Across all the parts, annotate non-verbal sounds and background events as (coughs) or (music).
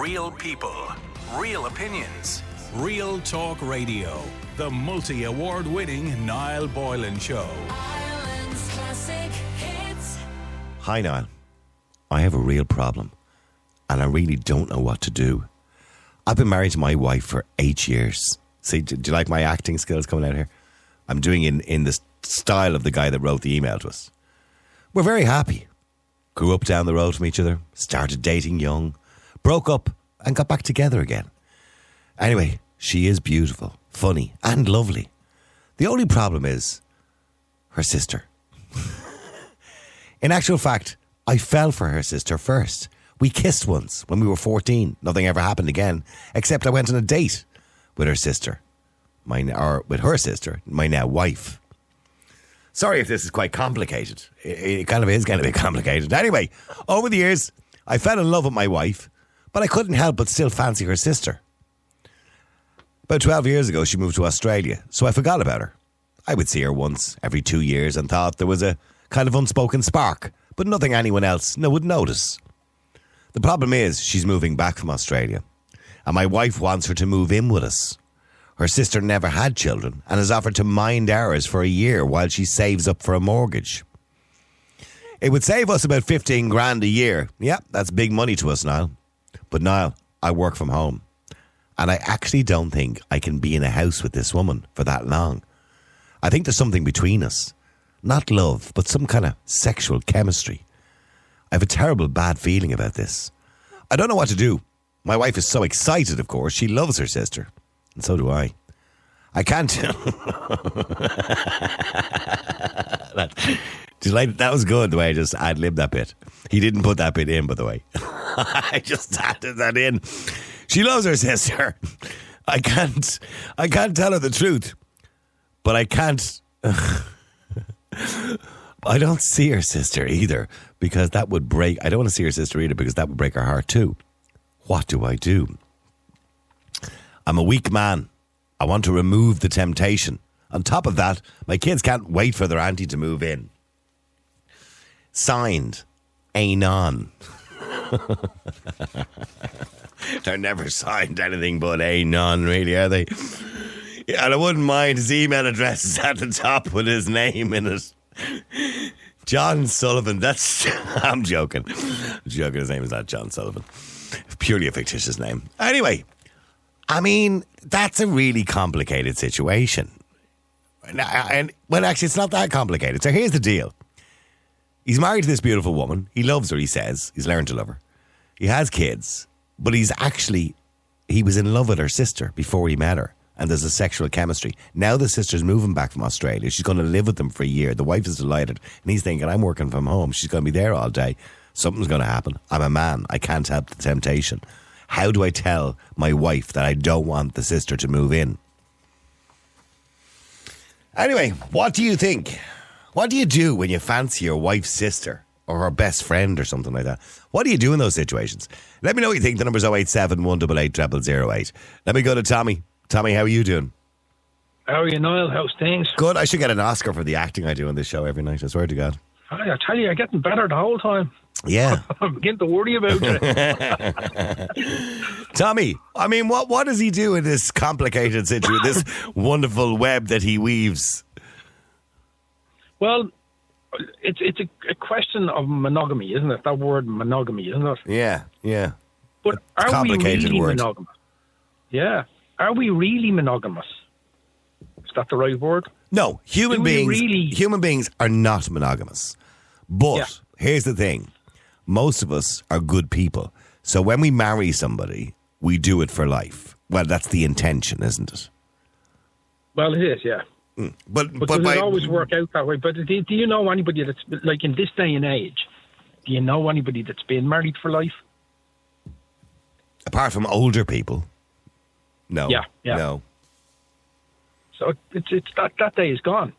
Real people, real opinions, real talk radio. The multi award winning Niall Boylan Show. Ireland's classic hits. Hi, Niall. I have a real problem, and I really don't know what to do. I've been married to my wife for eight years. See, do, do you like my acting skills coming out here? I'm doing in in the style of the guy that wrote the email to us. We're very happy. Grew up down the road from each other, started dating young, broke up, and got back together again. Anyway, she is beautiful, funny, and lovely. The only problem is her sister. In actual fact, I fell for her sister first. We kissed once when we were 14. Nothing ever happened again, except I went on a date with her sister. My, or with her sister, my now wife. Sorry if this is quite complicated. It, kind of is kind of bit complicated. Anyway, over the years, I fell in love with my wife, but I couldn't help but still fancy her sister. About 12 years ago, she moved to Australia, so I forgot about her. I would see her once every two years and thought there was a kind of unspoken spark, but nothing anyone else would notice. The problem is, she's moving back from Australia, and my wife wants her to move in with us. Her sister never had children and has offered to mind ours for a year while she saves up for a mortgage. It would save us about 15 grand a year. Yeah, that's big money to us, Niall. But Niall, I work from home. And I actually don't think I can be in a house with this woman for that long. I think there's something between us. Not love, but some kind of sexual chemistry. I have a terrible bad feeling about this. I don't know what to do. My wife is so excited, of course. She loves her sister. And so do I. I can't. (laughs) that, that was good the way I just ad libbed that bit. He didn't put that bit in, by the way. (laughs) (laughs) I just added that in. She loves her sister. I can't. I can't tell her the truth, but I can't. (laughs) I don't see her sister either because that would break. I don't want to see her sister either because that would break her heart too. What do I do? I'm a weak man. I want to remove the temptation. On top of that, my kids can't wait for their auntie to move in. Signed, Anon. (laughs) (laughs) They're never signed anything but a non, really, are they? Yeah, and I wouldn't mind his email address is at the top with his name in it. John Sullivan. That's. (laughs) I'm joking. I'm joking. His name is not John Sullivan. Purely a fictitious name. Anyway, I mean, that's a really complicated situation. And, and well, actually, it's not that complicated. So here's the deal. He's married to this beautiful woman. He loves her. He says he's learned to love her. He has kids, but he's actually he was in love with her sister before he met her. And there's a sexual chemistry. Now the sister's moving back from Australia. She's going to live with them for a year. The wife is delighted. And he's thinking, I'm working from home. She's going to be there all day. Something's going to happen. I'm a man. I can't help the temptation. How do I tell my wife that I don't want the sister to move in? Anyway, what do you think? What do you do when you fancy your wife's sister or her best friend or something like that? What do you do in those situations? Let me know what you think. The number's 087 188 0008. Let me go to Tommy. Tommy, how are you doing? How are you, Niall? How's things? Good. I should get an Oscar for the acting I do on this show every night. I swear to God. I I tell you, I'm getting better the whole time. Yeah. (laughs) I'm beginning to worry about it. (laughs) Tommy, I mean, what, what does he do in this complicated situation, this (laughs) wonderful web that he weaves? Well, it's it's a, a question of monogamy, isn't it? That word monogamy, isn't it? Yeah, yeah. But are we complicated really word. monogamous? Yeah. Are we really monogamous? Is that the right word? No, human Do beings really- human beings are not monogamous. But Yeah. here's the thing. Most of us are good people. So when we marry somebody, we do it for life. Well, that's the intention, isn't it? Well, it is, yeah. Mm. But But, but does by, it always work out that way? But do, do you know anybody that's like in this day and age? Do you know anybody that's been married for life? apart from older people, no. Yeah, yeah. No. So it's it's that that day is gone.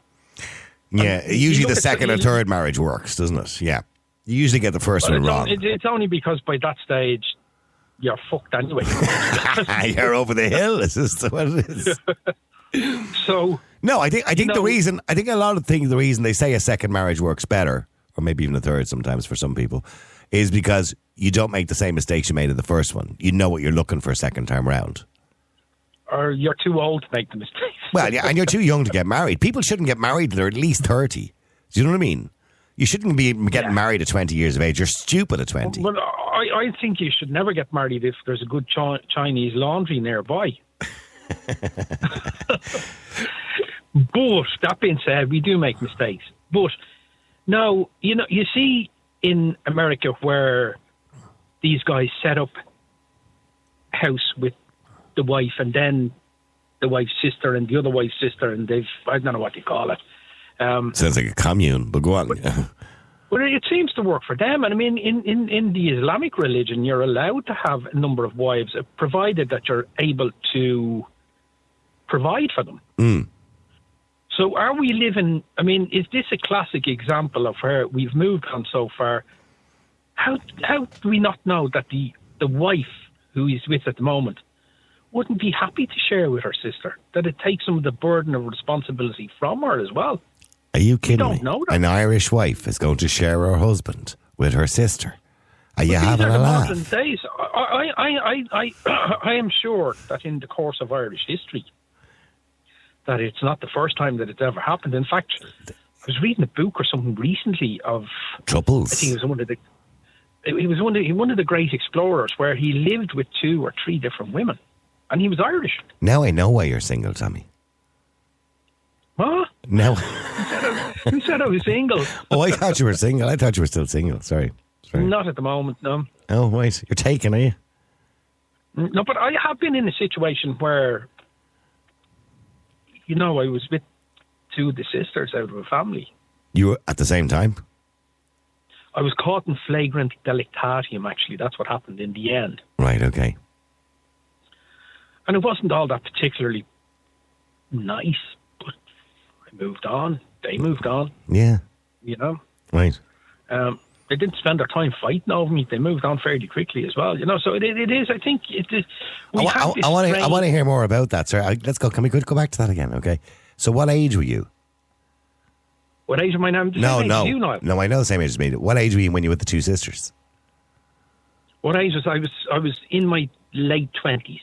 Yeah, you usually the second or third marriage works, doesn't it? Yeah. You usually get the first one wrong. only, it's only because by that stage you're fucked anyway. (laughs) You're over the hill. Is this what it is? (laughs) so No, I think I think the reason I think a lot of things the reason they say a second marriage works better, or maybe even a third sometimes for some people, is because you don't make the same mistakes you made in the first one. You know what you're looking for a second time round. Or you're too old to make the mistakes. Well, yeah, and you're too young to get married. People shouldn't get married till they're at least 30. Do you know what I mean? You shouldn't be getting Yeah. married at 20 years of age. You're stupid at 20. Well, I, I think you should never get married if there's a good chi- Chinese laundry nearby. (laughs) (laughs) but that being said, we do make mistakes. But no, you know, you see in America where these guys set up house with the wife and then the wife's sister and the other wife's sister, and they've I don't know what you call it. Um, Sounds like a commune, but go on. Well, it seems to work for them. And I mean, in, in, in the Islamic religion, you're allowed to have a number of wives, uh, provided that you're able to provide for them. So, are we living? I mean, is this a classic example of where we've moved on so far? How how do we not know that the the wife who he's with at the moment wouldn't be happy to share with her sister? That it takes some of the burden of responsibility from her as well. Are you kidding don't me? know that. An Irish wife is going to share her husband with her sister. Are you These having are a the laugh? modern days. I, I, I, I, I (coughs) am sure that in the course of Irish history, that it's not the first time that it's ever happened. In fact, I was reading a book or something recently of troubles. I think it was one of the he was one of the, one of the great explorers where he lived with two or three different women, and he was Irish. Now I know why you're single, Tommy. Huh? Now, (laughs) Who said I was single? (laughs) oh, I thought you were single. I thought you were still single. Sorry. Sorry. Not at the moment, no. Oh, wait. You're taken, are you? No, but I have been in a situation where, you know, I was with two of the sisters out of a family. You were at the same time? I was caught in flagrant delictatium, actually. That's what happened in the end. Right, okay. And it wasn't all that particularly nice, but I moved on. They moved on, Yeah. you know. Right. Um, they didn't spend their time fighting over me. They moved on fairly quickly as well, you know. So it, it is, I think, it is. We I, want to. I want to hear more about that, sir. I, let's go. Can we go, go back to that again? Okay. So, what age were you? What age am I now? No, no, You know. no. I know the same age as me. What age were you when you were with the two sisters? What age was I? Was I was in my late twenties.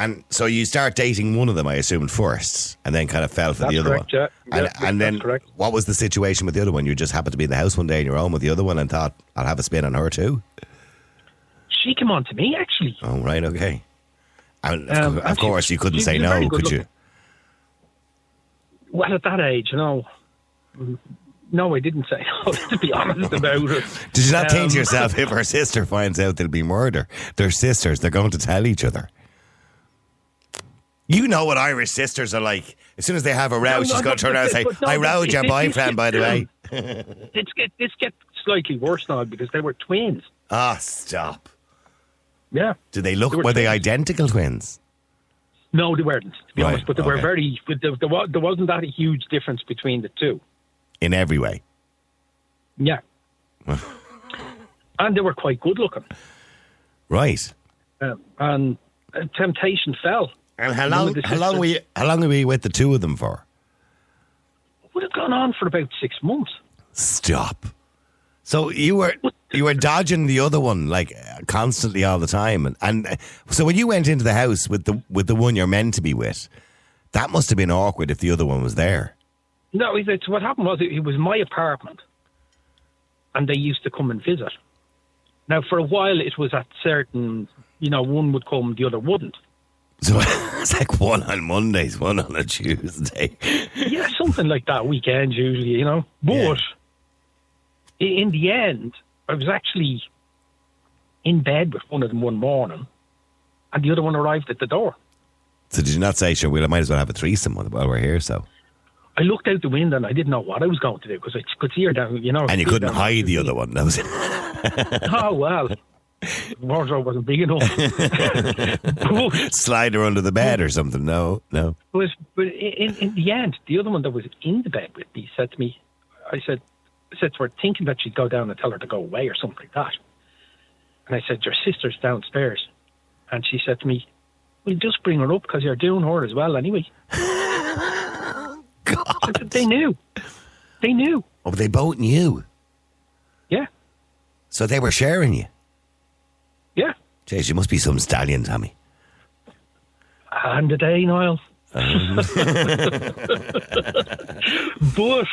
And so you start dating one of them, I assumed first, and then kind of fell for That's the other correct, one. yeah. And, Yeah, and then correct. what was the situation with the other one? You just happened to be in the house one day on your own with the other one, and thought I'll have a spin on her too. She came on to me actually. Oh, right, okay. And of, Um, cour- of and she- course, you couldn't say no, good could you? Well, at that age, you know. No, I didn't say no. (laughs) To be honest about it. (laughs) Did you not think Um, to yourself, if her sister finds out there'll be murder, they're sisters, they're going to tell each other? You know what Irish sisters are like. As soon as they have a row, No, she's no, going to turn around and say, no, I rowed your boyfriend, by the way. It's get this get slightly worse now because they were twins. Ah, stop. Yeah. Did they look, They were were they identical twins? No, they weren't. To be Right, honest, but they were very. But there, there, wa- there wasn't that a huge difference between the two. In every way. Yeah. and they were quite good looking. Right. Um, and uh, temptation fell. And how long, of how long were you, how long were you with the two of them for? Would have gone on for about six months. Stop. So you were you were dodging the other one like uh, constantly all the time, and, and uh, so when you went into the house with the with the one you're meant to be with, that must have been awkward if the other one was there. No, it's, it's, what happened was it, it was my apartment, and they used to come and visit. Now, for a while, it was at certain, you know, one would come, the other wouldn't. So (laughs) it's like one on Mondays, one on a Tuesday. Yeah, something like that. Weekends usually, you know. But Yeah. in the end, I was actually in bed with one of them one morning, and the other one arrived at the door. So did you not say, sure, well, I might as well have a threesome while we're here? So I looked out the window and I didn't know what I was going to do because I could see her down, you know. and you couldn't hide the other one. That was (laughs) Oh well, the wardrobe wasn't big enough. but, (laughs) slide her under the bed or something. No, no. was, but in, in the end, the other one that was in the bed with me said to me, I said, I said to her, thinking that she'd go down and tell her to go away or something like that. And I said, your sister's downstairs. And she said to me, well, just bring her up because you're doing her as well anyway. (laughs) I said, they knew. They knew. Oh, but they both knew. Yeah. So they were sharing you. Jeez, you must be some stallion, Tommy. And a day, Niall. but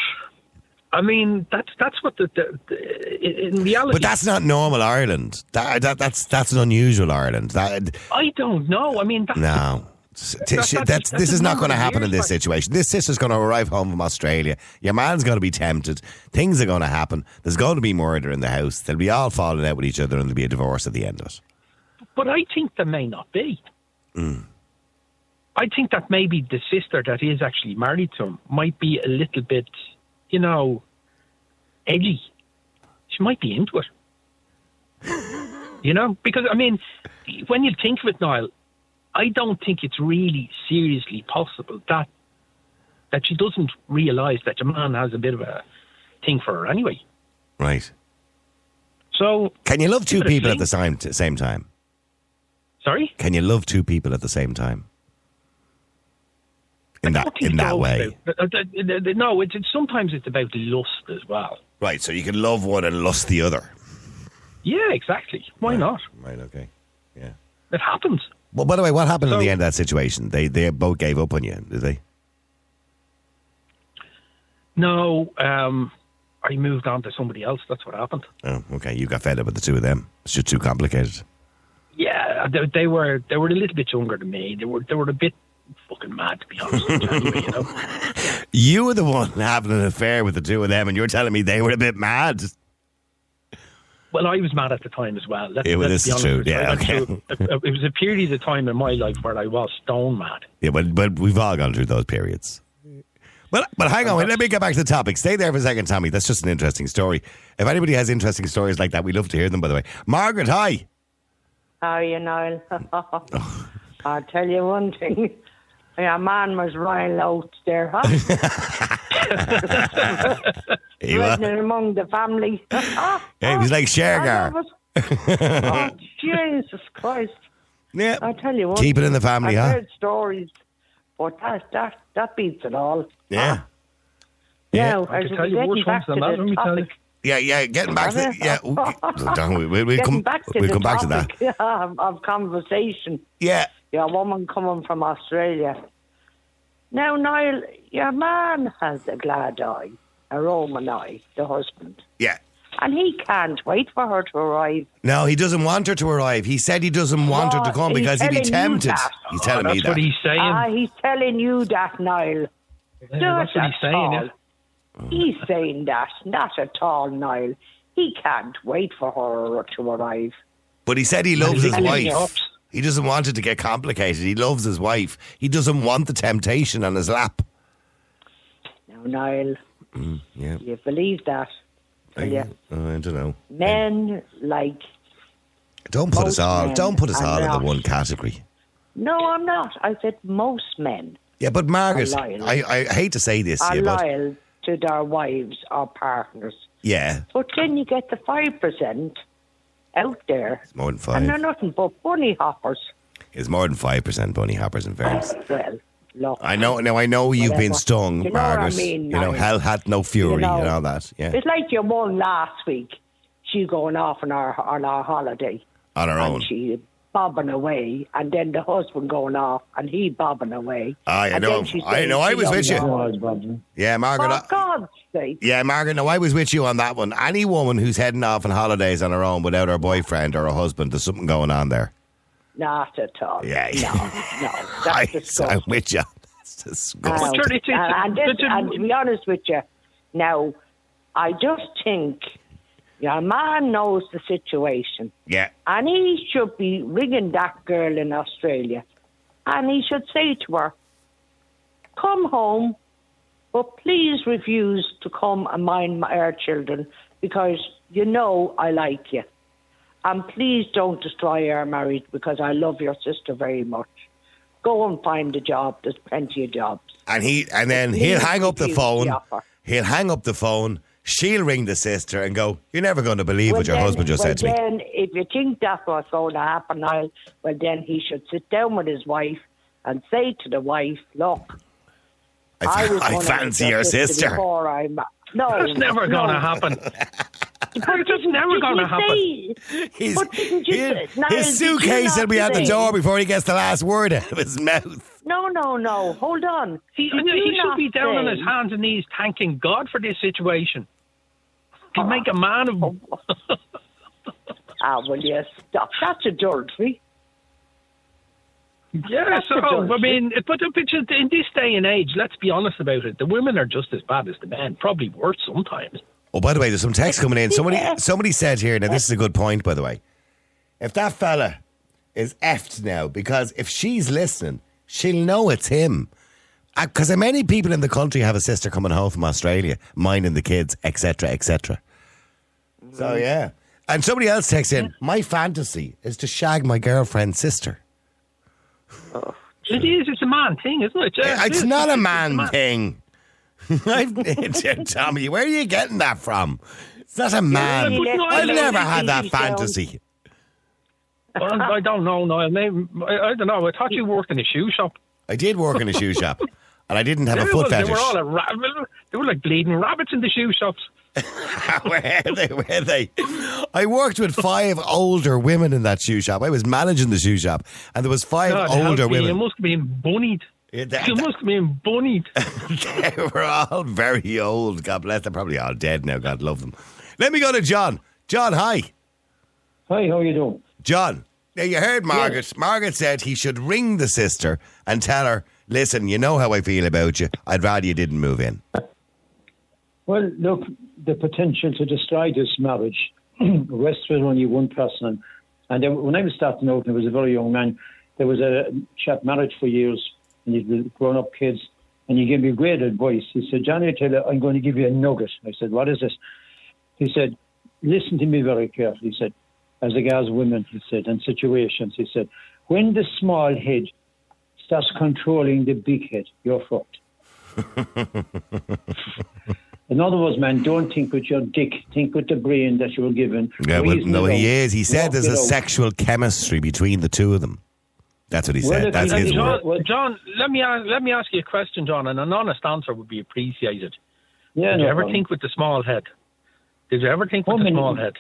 I mean, that's that's what the, the, the in reality. But that's not normal Ireland. That, that that's that's an unusual Ireland. That I don't know. I mean, that's no. That's- that's, that's- this is not going to happen in this situation. This sister's going to arrive home from Australia. Your man's going to be tempted. Things are going to happen. There's going to be murder in the house. They'll be all falling out with each other, and there'll be a divorce at the end of it. But I think there may not be. Mm. I think that maybe the sister that is actually married to him might be a little bit, you know, edgy. She might be into it. (laughs) you know, because I mean, when you think of it, Niall, I don't think it's really seriously possible that that she doesn't realise that your man has a bit of a thing for her anyway. Right? So, Can you love two Give it a people at the same t- same time? Sorry. Can you love two people at the same time? In that in that way, no, it's, it's sometimes it's about lust as well. right? So you can love one and lust the other. Yeah, exactly. Why not? Right? Okay. Yeah. It happens. Well, by the way, what happened in So- the end of that situation? They they both gave up on you, did they? No, um, I moved on to somebody else. That's what happened. Oh, okay. You got fed up with the two of them. It's just too complicated. Yeah, they, they were they were a little bit younger than me. They were they were a bit fucking mad to be honest. with you anyway, you know. (laughs) You were the one having an affair with the two of them, and you're telling me they were a bit mad. Well, I was mad at the time as well. Let's, Yeah, well, let's this is true. Yeah, okay. through a- uh, a- it was a period of time in my life where I was stone mad. Yeah, but but we've all gone through those periods. But but hang on, let me get back to the topic. Stay there for a second, Tommy. That's just an interesting story. If anybody has interesting stories like that, we'd love to hear them. By the way, Margaret, hi. How are you, Niall? (laughs) I'll tell you one thing. Your man was Ryan out there, huh? He was, Spreading among the family. (laughs) yeah, he was like Shergar. oh, (laughs) Jesus Christ. Yeah, I tell you what. keep it in the family, I've huh? heard stories, but that, that, that beats it all. Yeah, Yeah. Now, I can tell you getting worse ones than that, let me tell you. Topic, yeah, yeah. Getting back to the, yeah. we- (laughs) Don't we? We'll, we'll getting come. back to We'll come back to that. topic (laughs) of, of conversation. Yeah, Your woman coming from Australia. Now, Niall, your man has a glad eye, a Roman eye, the husband. yeah. And he can't wait for her to arrive. No, he doesn't want her to arrive. He said he doesn't want her to Oh, come because he'd be tempted. that. He's telling That's me that. what he's saying. Ah, he's telling you that, Niall. Yeah, Not that's what he's at saying. Yeah. He's saying that, not at all, Niall. He can't wait for her to arrive. But he said he loves his wife. He doesn't want it to get complicated. He loves his wife. He doesn't want the temptation on his lap. Now, Niall, Yeah. you believe that? I, uh, I don't know. Men like Don't put us all. Don't put us all in the one category. No, I'm not. I said most men Yeah, but Margaret. I, I hate to say this, you, but to their wives or partners. yeah, But then you get the 5% out there, it's more than five. and they're nothing but bunny hoppers. It's more than five percent bunny hoppers in fairness. Well, look. I know. Now I know you've been stung, You know what I Margaret. mean, you know, hell had no fury You know, and all that. Yeah, It's like your one last week. She going off on our on our holiday, on her own. she bobbing away, and then the husband going off, and he bobbing away. I And know. then she I know. I was with you. Yeah, Margaret. For I- God's sake. Yeah, Margaret, no, I was with you on that one. Any woman who's heading off on holidays on her own without her boyfriend or her husband, there's something going on there. Not at all. Yeah. No, no. (laughs) I, That's I'm with you. (laughs) That's disgusting. Now, sure, it's- it's- and, and, this, and to be honest with you, now, I just think your man knows the situation. Yeah. And he should be ringing that girl in Australia. And he should say to her, Come home, but please refuse to come and mind my, our children because you know I like you. And please don't destroy our marriage because I love your sister very much. Go and find a job. There's plenty of jobs. And he and then he'll hang up the refuse the phone. He'll hang up the phone. She'll ring the sister and go, You're never going to believe what your then- husband just well, said to me. then, if you think that's what's going to happen, Niall, well, then he should sit down with his wife and say to the wife, "Look, I, I, was I gonna fancy your sister. before I ma- no, That's never no, going to happen. (laughs) But It's didn't- never gonna you happen. say- His, But didn't you his, say- Niall, his suitcase not will be at the door before he gets the last word out of his mouth. No, no, no. Hold on. He, Did he should be down on his hands and knees thanking God for this situation. To Oh. make a man of him. (laughs) Ah, well, yes, stop. That's adultery. Yeah, That's so, I mean, but but just in this day and age, let's be honest about it. The women are just as bad as the men, probably worse sometimes. Oh, by the way, there's some text coming in. Somebody, Yeah. somebody said here. Now, this is a good point, by the way. If that fella is effed now, because if she's listening, she'll know it's him. Because many people in the country have a sister coming home from Australia, minding the kids, etc., etc. So yeah. And somebody else texts in. My fantasy is to shag my girlfriend's sister. Oh, it is. It's a man thing, isn't it? Yeah, it it's is. not a It's man thing. (laughs) I've, Tommy, where are you getting that from? It's not a man. but no, I've I never had that he's down. fantasy. Well, I don't know, Niall. Maybe, I, I don't know. I thought you worked in a shoe shop. I did work in a shoe shop, (laughs) and I didn't have a Yeah, foot well, they fetish. were all a ra- they were like bleeding rabbits in the shoe shops. (laughs) where they? Where they? I worked with five older women in that shoe shop. I was managing the shoe shop, and there was five God, older women. You must have been bunnied. Yeah, that- You must have been bunnied. they were all very old. God bless. They're probably all dead now. God love them. Let me go to John. John, hi. Hi, how are you doing? John, now you heard Margaret. Margaret said he should ring the sister and tell her, listen, you know how I feel about you. I'd rather you didn't move in. Well, look, the potential to destroy this marriage (clears throat) rests with only one person. And when I was starting out, I was a very young man, there was a chap married for years, and he'd grown up kids, and he gave me great advice. He said, Johnny, you, I'm going to give you a nugget. I said, what is this? He said, listen to me very carefully. He said, as regards women, he said, and situations, he said, when the small head starts controlling the big head, you're fucked. (laughs) In other words, man, don't think with your dick. Think with the brain that you were given. Yeah, well, no, it he is. He said there's a out. sexual chemistry between the two of them. That's what he said. if That's his John- word. Well- John, let me ask, let me ask you a question, John, and an honest answer would be appreciated. Yeah, Did no you ever problem. think with the small head? Did you ever think with Oh, the man. small head?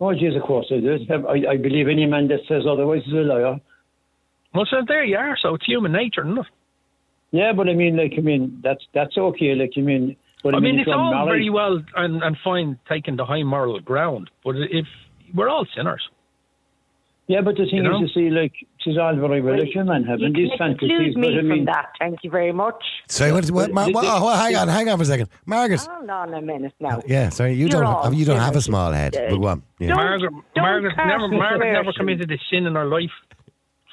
Oh, jeez, of course I did. I, I believe any man that says otherwise is a liar. Well, so there you are. So it's human nature, isn't it? Yeah, but I mean, like, I mean, that's that's okay. Like, I mean, but I mean, it's all married- very well and, and fine taking the high moral ground, but if we're all sinners, Yeah, but the thing You know? is, you see, like, she's all very well and you're man having you these can fantasies, exclude but me I from that. Thank you very much. Sorry, what, what, Mar- what, oh, hang on, hang on for a second. Margaret. Hold on a minute now. Yeah, sorry, you You're don't all you don't have a sinners. small head. Uh, But go. Yeah. don't- Margaret, don't Margaret never, Margaret never committed a sin in her life.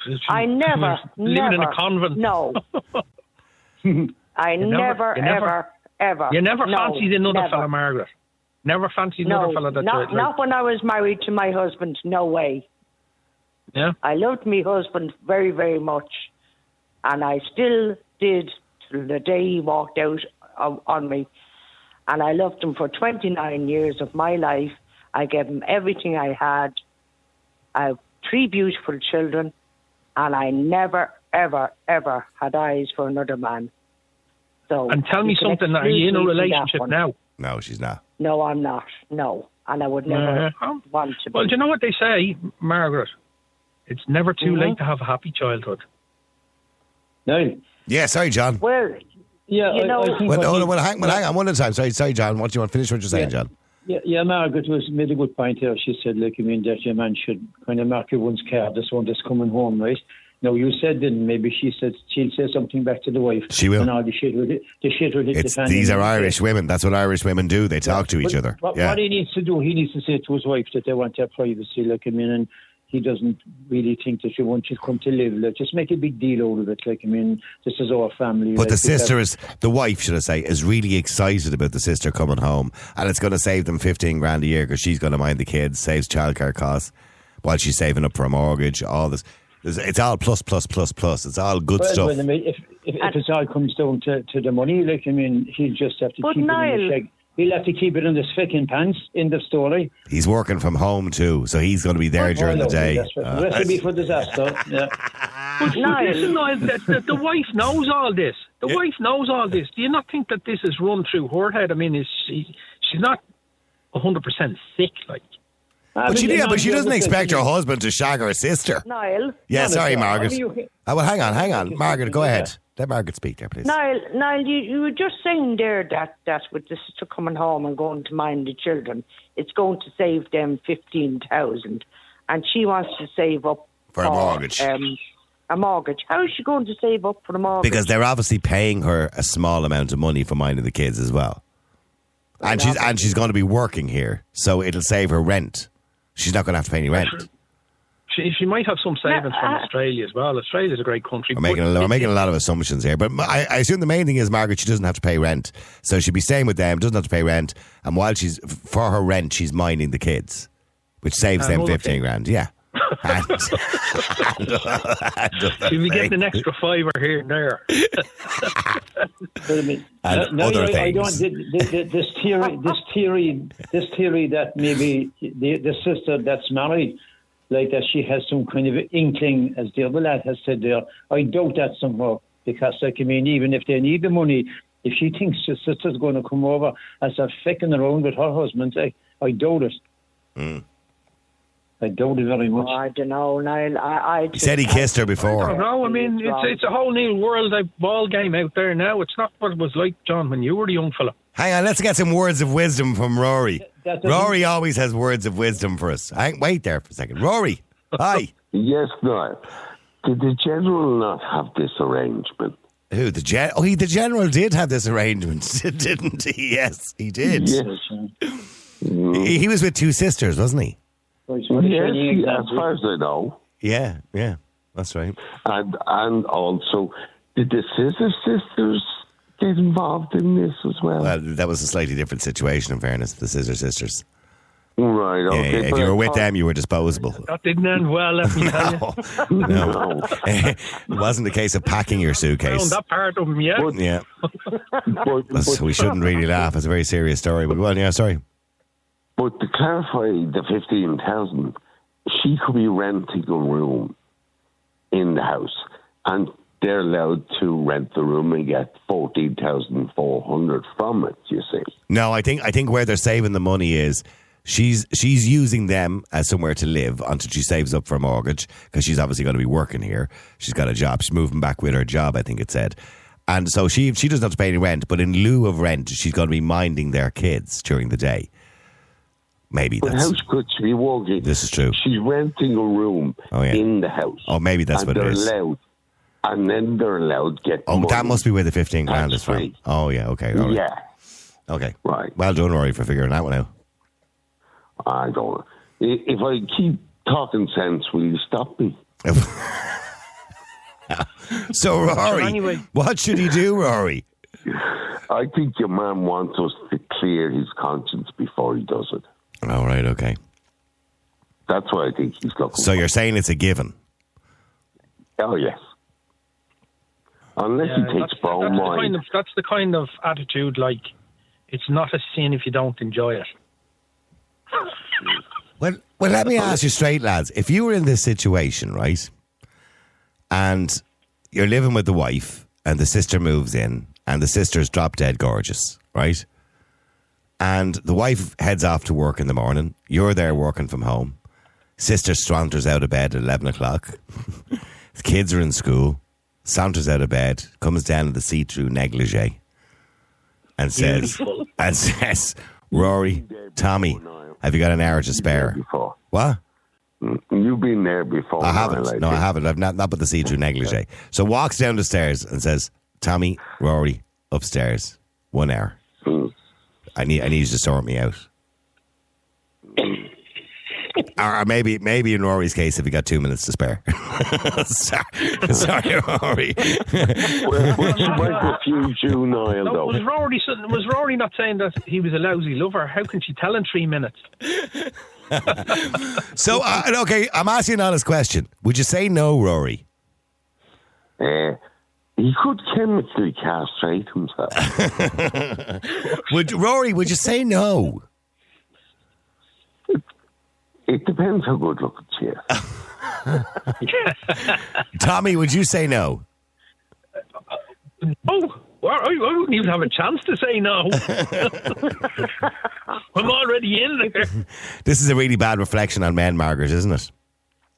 She- she I never, was living never, in a convent. No. (laughs) I never- never, you never- ever, ever. You never no, fancied another never. fella, Margaret. Never fancied No, another fella that not, like, not when I was married to my husband. No way. yeah. I loved my husband very, very much, and I still did till the day he walked out on me. And I loved him for 29 years of my life. I gave him everything I had. I have three beautiful children, and I never, ever, ever had eyes for another man. So And tell me you can something. Are you in a exclude me from that relationship one. now? No, she's not. No, I'm not. No, and I would never Uh-huh. want to. Be. Well, do you know what they say, Margaret? It's never too Mhm. late to have a happy childhood. no. Yeah, sorry, John. well, Yeah, You I, know- I think Well, what hold on, well, hang, well, hang on one at a time. Sorry, sorry, John. What do you want? Finish what you're saying, Yeah. John. Yeah, yeah, Margaret was made a good point here. She said, like, I mean, that your man should kind of mark your one's card, this one that's coming home, right? No, you said then maybe she said she'll say something back to the wife. She will. And all the shit with it. The shit with it. It's these are Irish women. That's what Irish women do. They talk to each But other. What, Yeah. what he needs to do, he needs to say to his wife that they want their privacy. Like, I mean, and he doesn't really think that she wants to come to live. Like, just make a big deal out of it. Like, I mean, this is our family. But like, the sister is, the wife, should I say, is really excited about the sister coming home. And it's going to save them 15 grand a year because she's going to mind the kids, saves childcare costs while she's saving up for a mortgage, all this. There's- It's all plus, plus, plus, plus. It's all good Well, stuff. well, I mean, if, if, if it all comes down to, to the money, like, I mean, he'll just have to But keep it in the shag. He'll have to keep it in his fucking pants. End of story. He's working from home too, so he's going to be there during the Oh, no, day. That's right. Uh, Recipe for (laughs) disaster. Yeah. But Niall. listen, Niall, the, the, the wife knows all this. The wife knows all this. Do you not think that this is run through her head? I mean, is she, she's not hundred percent sick. Like, But she, yeah, but she doesn't expect her husband to shag her sister. Niall, Yeah, sorry, Margaret. I mean, you- Oh, well, hang on, hang on. Margaret, go ahead. Let Margaret speak there, please. Niall, Niall, you, you were just saying there that, that with the sister coming home and going to mind the children, it's going to save them fifteen thousand, and she wants to save up For a mortgage. Um, a mortgage. How is she going to save up for the mortgage? Because they're obviously paying her a small amount of money for minding the kids as well. And she's and she's going to be working here, so it'll save her rent. She's not going to have to pay any rent. she, she might have some savings from uh, Australia as well. Australia's a great country. We're making, but a, we're it- making a lot of assumptions here, but I, I assume the main thing is Margaret. She doesn't have to pay rent, so she'd be staying with them. Doesn't have to pay rent, and while she's for her rent, she's minding the kids, which saves them fifteen things. grand. Yeah, and, She'll be getting an extra fiver here and there. But I mean, And no, other I, I don't. things. This, this, this theory, this theory, this theory that maybe the, the sister that's married, like that, she has some kind of inkling, as the other lad has said there. I doubt that somehow because, like, I mean, even if they need the money, if she thinks her sister's going to come over and start fecking around with her husband, I, I doubt it. Mm. I doubt it very much. Oh, I don't know, Niall. I, I he said he kissed her I don't before. know. I mean, it's it's a whole new world of ball game out there now. It's not what it was like, John, when you were the young fella. Hang on, let's get some words of wisdom from Rory. That doesn't- Rory always has words of wisdom for us. Hang, wait there for a second, Rory. (laughs) Hi. Yes, Niall. Did the general not have this arrangement? Who the gen? Oh, he the general did have this arrangement, (laughs) didn't he? Yes, he did. Yes. He, he was with two sisters, wasn't he? Yes, saying, as far as I know. Yeah, yeah, that's right. And and also, did the Scissor Sisters get involved in this as well? Well, that was a slightly different situation. In fairness, the Scissor Sisters. right, okay. yeah, if you were with them, you were disposable. That didn't end well, let me tell you. (laughs) No, No. (laughs) it wasn't a case of packing your Found suitcase. that part of him, yeah. But- Yeah, (laughs) But, but, we shouldn't really laugh. It's a very serious story. But go on, yeah, sorry. But to clarify the 15,000, she could be renting a room in the house and they're allowed to rent the room and get 14,400 from it, you see. No, I think I think where they're saving the money is she's she's using them as somewhere to live until she saves up for a mortgage because she's obviously going to be working here. She's got a job. She's moving back with her job. I think it said. And so she she doesn't have to pay any rent, but in lieu of rent, she's going to be minding their kids during the day. Maybe But that's how could she be walking? this is true. She's renting a room Oh, yeah. in the house. Oh, maybe that's what it is. they're allowed, and then they're allowed to get Oh, that must be where the fifteen grand is That's from. right. Oh yeah, okay, all right. Yeah, okay, right. Well done, Rory, for figuring that one out. I don't know. If I keep talking sense, will you stop me? (laughs) so Rory, anyway- what should he do, Rory? I think your man wants us to clear his conscience before he does it. All right, okay. That's why I think he's looking So for. you're saying it's a given. Oh, yes. Unless Yeah, he that's, takes that's, brown the wine. kind of, that's the kind of attitude, like, it's not a sin if you don't enjoy it. Well, well, let me ask you straight, lads. If you were in this situation, right, and you're living with the wife, and the sister moves in, and the sister's drop dead gorgeous, right? And the wife heads off to work in the morning. You're there working from home. Sister saunters out of bed at 11 o'clock. (laughs) the kids are in school. Saunters out of bed, comes down in the see through negligee, and says, (laughs) and says, Rory, Tommy, have you got an hour to spare? What? You've been there before. I haven't. No, I haven't. I've not, not but the see through (laughs) negligee. So walks down the stairs and says, Tommy, Rory, upstairs, one hour. Mm. I need I need you to sort me out. (laughs) or, or maybe maybe in Rory's case if he got two minutes to spare. (laughs) sorry, (laughs) sorry, Rory. Well, well, she might refuse you, Niall, No, though. was Rory was Rory not saying that he was a lousy lover? How can she tell in three minutes? so uh, okay, I'm asking an honest question. Would you say no, Rory? Uh, he could chemically castrate himself. (laughs) Would Rory? Would you say no? it depends how good looking she is. Tommy, would you say no? Oh, Well, I, I wouldn't even have a chance to say no. (laughs) (laughs) I'm already in there. This is a really bad reflection on men, Margaret, isn't it?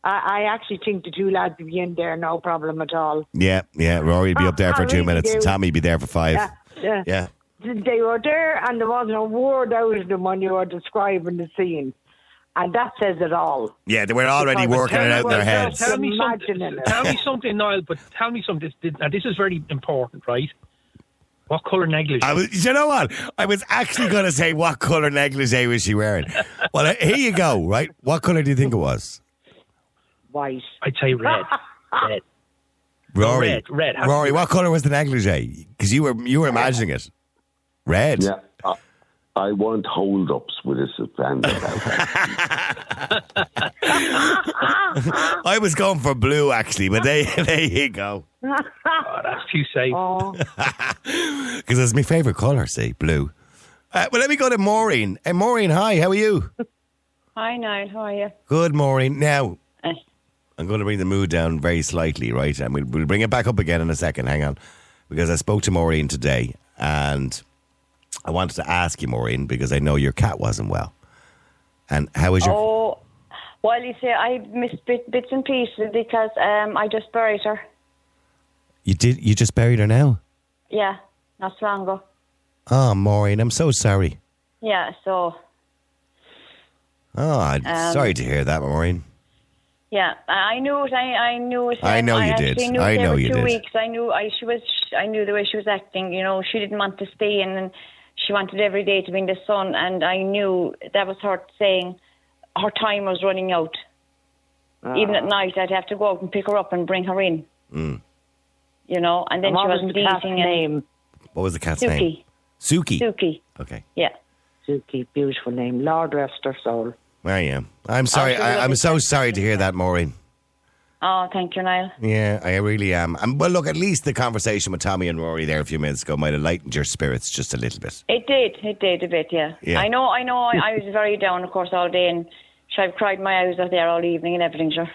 I, I actually think the two lads would be in there, no problem at all. Yeah, yeah. Rory'd be up oh, there for I two really minutes. do. Tommy'd be there for five. Yeah, yeah. Yeah. They were there, and there wasn't a word out of them when you were describing the scene, and that says it all. Yeah, they were already Because working it out in their heads. Tell me something. Tell me something, Niall. But tell me something. This, now, this is very important, right? What colour negligee? I was, you know what? I was actually going to say, what colour negligee was she wearing? Well, here you go, right? What colour do you think it was? White. I'd say red. (laughs) red. Rory. red, red. Rory, what colour was the negligee? Because you were you were imagining it. Red. Yeah. I, I want hold ups with a suspended (laughs) I was going for blue actually, but there, (laughs) there you go. Oh, that's too safe. Oh, Because it's my favourite colour, see, blue. Uh, well, let me go to Maureen. Hey, Maureen, hi, how are you? Hi, Niall. How are you? Good, Maureen. Now. I'm going to bring the mood down very slightly, right? And we'll, we'll bring it back up again in a second. Hang on. Because I spoke to Maureen today and I wanted to ask you, Maureen, because I know your cat wasn't well. And how was your. Oh, well, you see, I missed bit, bits and pieces because um, I just buried her. You did. You just buried her now? Yeah, not so long ago. Oh, Maureen, I'm so sorry. Yeah, so Oh, I'm Um, sorry to hear that, Maureen. Yeah, I I knew it. I, I knew it. I know you did. Knew I know you two did. weeks. I knew. I she was. I knew the way she was acting. You know, she didn't want to stay in, and she wanted every day to be in the sun. And I knew that was her saying her time was running out. Even at night, I'd have to go out and pick her up and bring her in. Mm. You know, and then and she was wasn't the cat's eating. and- name? What was the cat's name? Suki. Suki. Suki. Okay. Yeah. Suki, beautiful name. Lord rest her soul. I am. I'm sorry. I, I'm so sorry to hear that, Maureen. Oh, thank you, Niall. Yeah, I really am. Um, well, look, at least the conversation with Tommy and Rory there a few minutes ago might have lightened your spirits just a little bit. It did. It did a bit, yeah. Yeah. I know, I know. I, I was very down, of course, all day, and sure, I've cried my eyes out there all evening and everything, sure.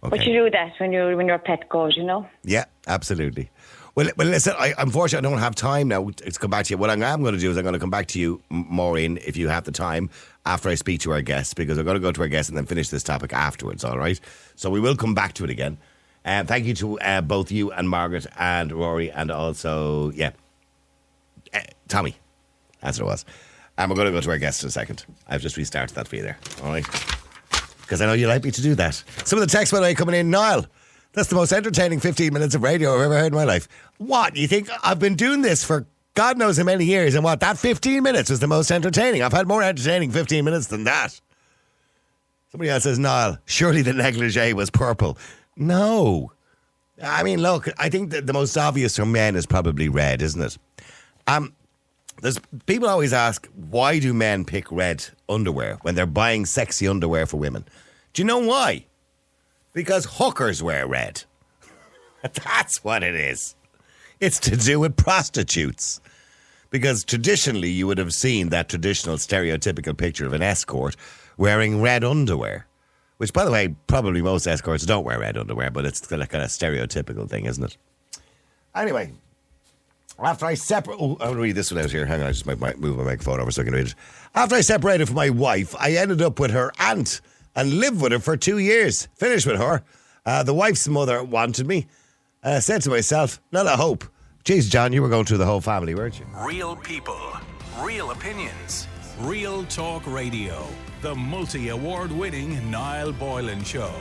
But Okay. you do that when you when your pet goes, you know. Yeah, absolutely. Well, well, listen. I, unfortunately, I don't have time now to come back to you. What I am going to do is I'm going to come back to you, Maureen, if you have the time after I speak to our guests, because we're going to go to our guests and then finish this topic afterwards. All right. So we will come back to it again. Uh, thank you to uh, both you and Margaret and Rory, and also yeah, uh, Tommy. That's what it was. And we're going to go to our guests in a second. I've just restarted that for you there. All right. Because I know you like me to do that. Some of the text, by the way, coming in. Niall, that's the most entertaining 15 minutes of radio I've ever heard in my life. What? You think I've been doing this for God knows how many years, and what? That 15 minutes was the most entertaining. I've had more entertaining 15 minutes than that. Somebody else says, Niall, surely the negligee was purple. No. I mean, look, I think that the most obvious for men is probably red, isn't it? Um, there's people always ask why do men pick red underwear when they're buying sexy underwear for women? Do you know why? Because hookers wear red. (laughs) That's what it is. It's to do with prostitutes. Because traditionally you would have seen that traditional stereotypical picture of an escort wearing red underwear. Which by the way, probably most escorts don't wear red underwear, but it's kind of of stereotypical thing, isn't it? Anyway, after I separate, oh, I'll read this one out here. Hang on, I just might, might move my microphone over so I can read it. After I separated from my wife, I ended up with her aunt and lived with her for two years. Finished with her. Uh, the wife's mother wanted me. I said to myself, not a hope. Jeez, John, you were going through the whole family, weren't you? Real people, real opinions, real talk radio. The multi award winning Niall Boylan Show.